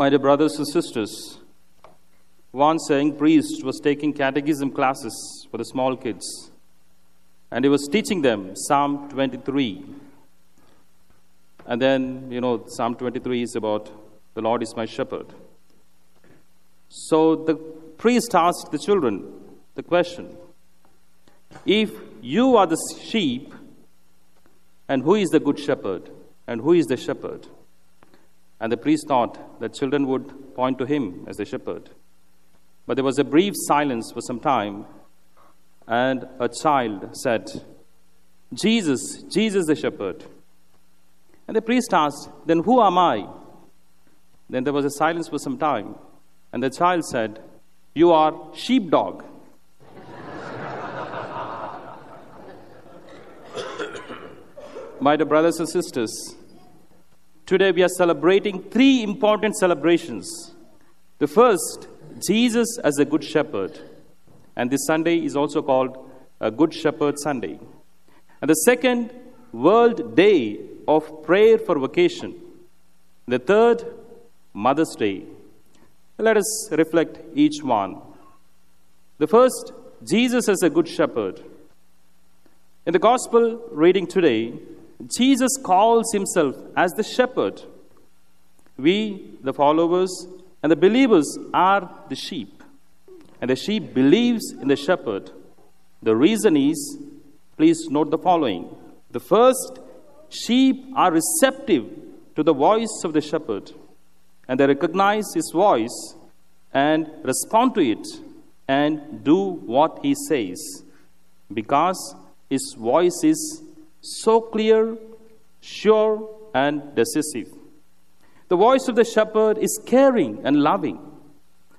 My dear brothers and sisters, once a young priest was taking catechism classes for the small kids, and he was teaching them Psalm 23. And then, you know, Psalm 23 is about the Lord is my shepherd. So the priest asked the children the question If you are the sheep, and who is the good shepherd? And who is the shepherd? And the priest thought that children would point to him as the shepherd. But there was a brief silence for some time, and a child said, Jesus, Jesus the shepherd. And the priest asked, Then who am I? Then there was a silence for some time, and the child said, You are sheepdog. My dear brothers and sisters, today we are celebrating three important celebrations. The first, Jesus as a Good Shepherd, and this Sunday is also called a Good Shepherd Sunday. And the second, World Day of Prayer for Vocation. The third, Mother's Day. Let us reflect each one. The first, Jesus as a Good Shepherd. In the Gospel reading today, Jesus calls himself as the shepherd. We, the followers and the believers, are the sheep. And the sheep believes in the shepherd. The reason is, please note the following. The first, sheep are receptive to the voice of the shepherd, and they recognize his voice and respond to it and do what he says because his voice is so clear, sure, and decisive. The voice of the shepherd is caring and loving,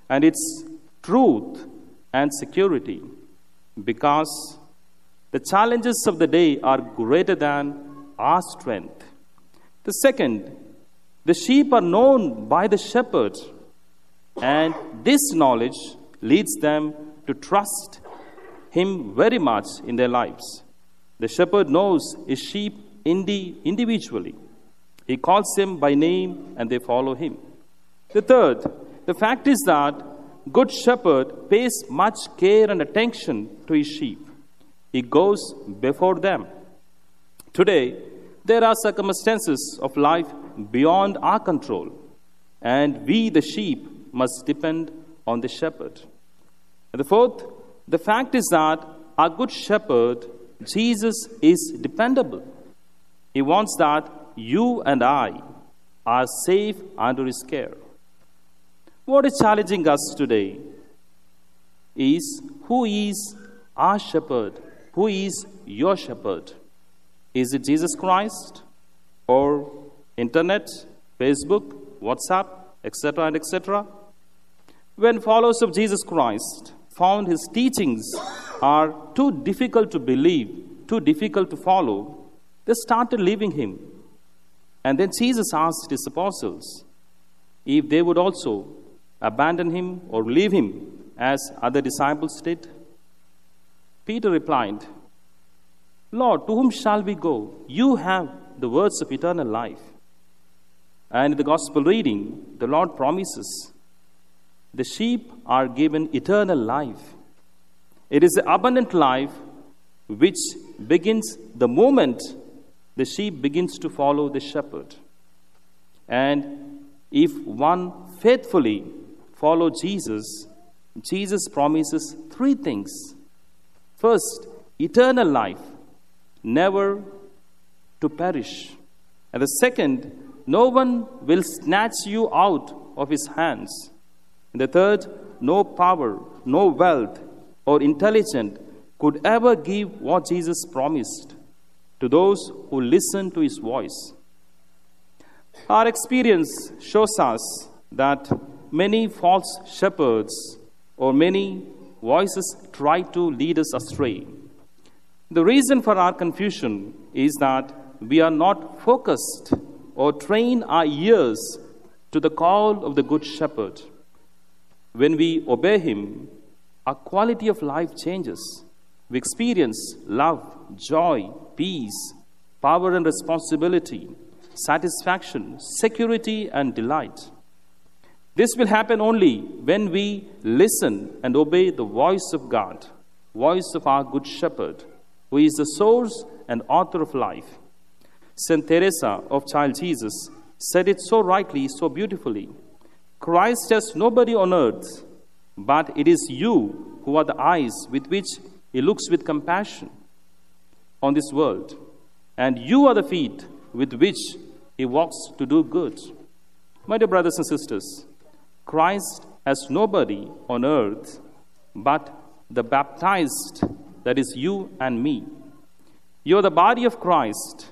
and it's truth and security because the challenges of the day are greater than our strength. The second, the sheep are known by the shepherd, and this knowledge leads them to trust him very much in their lives. The shepherd knows his sheep indi- individually. He calls them by name and they follow him. The third, the fact is that good shepherd pays much care and attention to his sheep. He goes before them. Today, there are circumstances of life beyond our control, and we, the sheep, must depend on the shepherd. And the fourth, the fact is that our good shepherd Jesus is dependable. He wants that you and I are safe under His care. What is challenging us today is who is our shepherd? Who is your shepherd? Is it Jesus Christ or internet, Facebook, WhatsApp, etc., and etc.? When followers of Jesus Christ found his teachings are too difficult to believe, too difficult to follow, they started leaving him. And then Jesus asked his apostles if they would also abandon him or leave him as other disciples did. Peter replied, Lord, to whom shall we go? You have the words of eternal life. And in the gospel reading, the Lord promises the sheep are given eternal life. It is the abundant life which begins the moment the sheep begins to follow the shepherd. And if one faithfully follow Jesus, Jesus promises three things. First, eternal life, never to perish. And the second, no one will snatch you out of his hands. And the third, no power, no wealth, or intelligent could ever give what Jesus promised to those who listen to his voice. Our experience shows us that many false shepherds or many voices try to lead us astray. The reason for our confusion is that we are not focused or train our ears to the call of the Good Shepherd. When we obey Him, our quality of life changes. We experience love, joy, peace, power and responsibility, satisfaction, security, and delight. This will happen only when we listen and obey the voice of God, voice of our good shepherd, who is the source and author of life. Saint Teresa of Child Jesus said it so rightly, so beautifully. Christ has nobody on earth, but it is you who are the eyes with which he looks with compassion on this world, and you are the feet with which he walks to do good. My dear brothers and sisters, Christ has nobody on earth but the baptized, that is you and me. You are the body of Christ,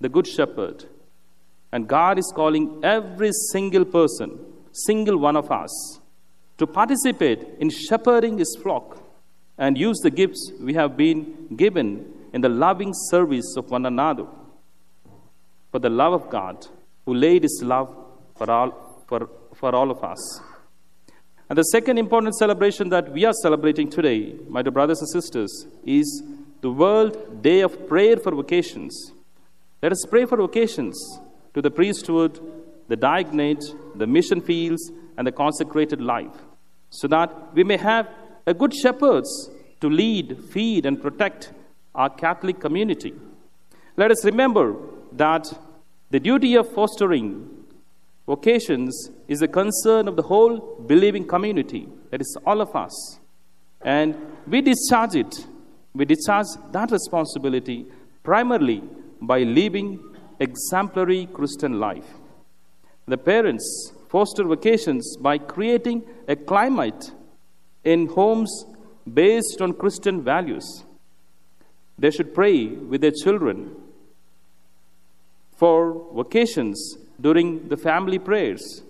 the Good Shepherd, and God is calling every single person, single one of us, to participate in shepherding his flock and use the gifts we have been given in the loving service of one another. For the love of God, who laid his love for all, for, for all of us. And the second important celebration that we are celebrating today, my dear brothers and sisters, is the World Day of Prayer for Vocations. Let us pray for vocations to the priesthood, the diaconate, the mission fields, and the consecrated life, so that we may have a good shepherds to lead, feed, and protect our Catholic community. Let us remember that the duty of fostering vocations is a concern of the whole believing community, that is, all of us. And we discharge it, we discharge that responsibility primarily by living exemplary Christian life. The parents foster vocations by creating a climate in homes based on Christian values. They should pray with their children for vocations during the family prayers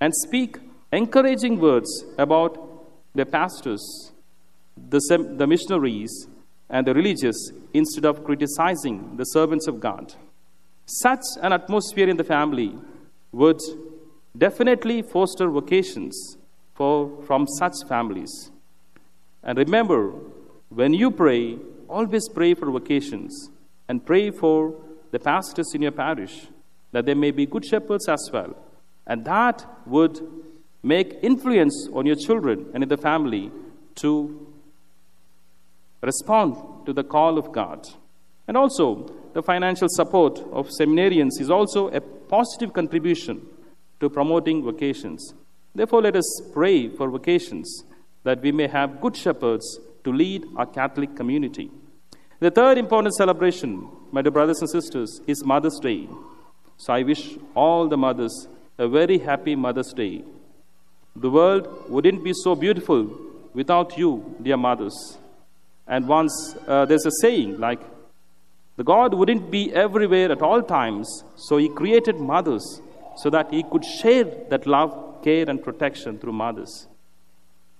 and speak encouraging words about the pastors, the, sem- the missionaries, and the religious instead of criticizing the servants of God. Such an atmosphere in the family would definitely foster vocations for, from such families. And remember, when you pray, always pray for vocations and pray for the pastors in your parish that they may be good shepherds as well. And that would make influence on your children and in the family to respond to the call of God. And also, the financial support of seminarians is also a positive contribution to promoting vocations. Therefore, let us pray for vocations that we may have good shepherds to lead our Catholic community. The third important celebration, my dear brothers and sisters, is Mother's Day. So I wish all the mothers a very happy Mother's Day. The world wouldn't be so beautiful without you, dear mothers. And once uh, there's a saying like, the God wouldn't be everywhere at all times, so He created mothers so that He could share that love, care, and protection through mothers.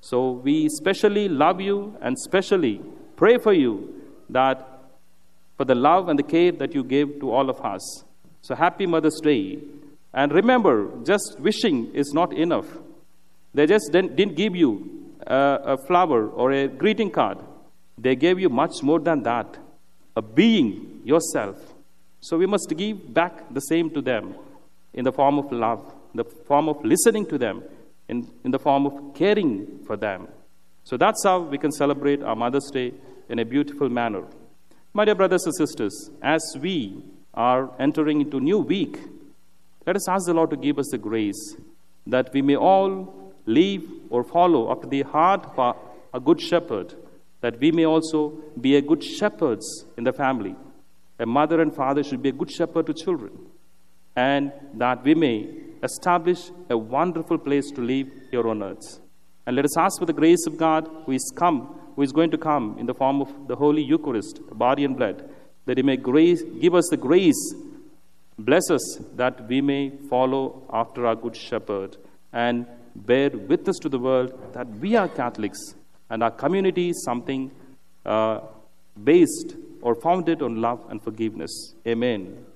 So we especially love you and specially pray for you that for the love and the care that you gave to all of us. So happy Mother's Day. And remember, just wishing is not enough. They just didn't give you a, a flower or a greeting card. They gave you much more than that a being yourself. So we must give back the same to them in the form of love, in the form of listening to them, in, in the form of caring for them. So that's how we can celebrate our Mother's Day in a beautiful manner. My dear brothers and sisters, as we are entering into new week, let us ask the Lord to give us the grace that we may all live or follow after the heart of a good shepherd, that we may also be a good shepherds in the family. A mother and father should be a good shepherd to children, and that we may establish a wonderful place to live here on earth. And let us ask for the grace of God who is come, who is going to come in the form of the Holy Eucharist, the body and blood that He may grace, give us the grace, bless us that we may follow after our Good Shepherd and bear witness to the world that we are Catholics and our community is something uh, based or founded on love and forgiveness. Amen.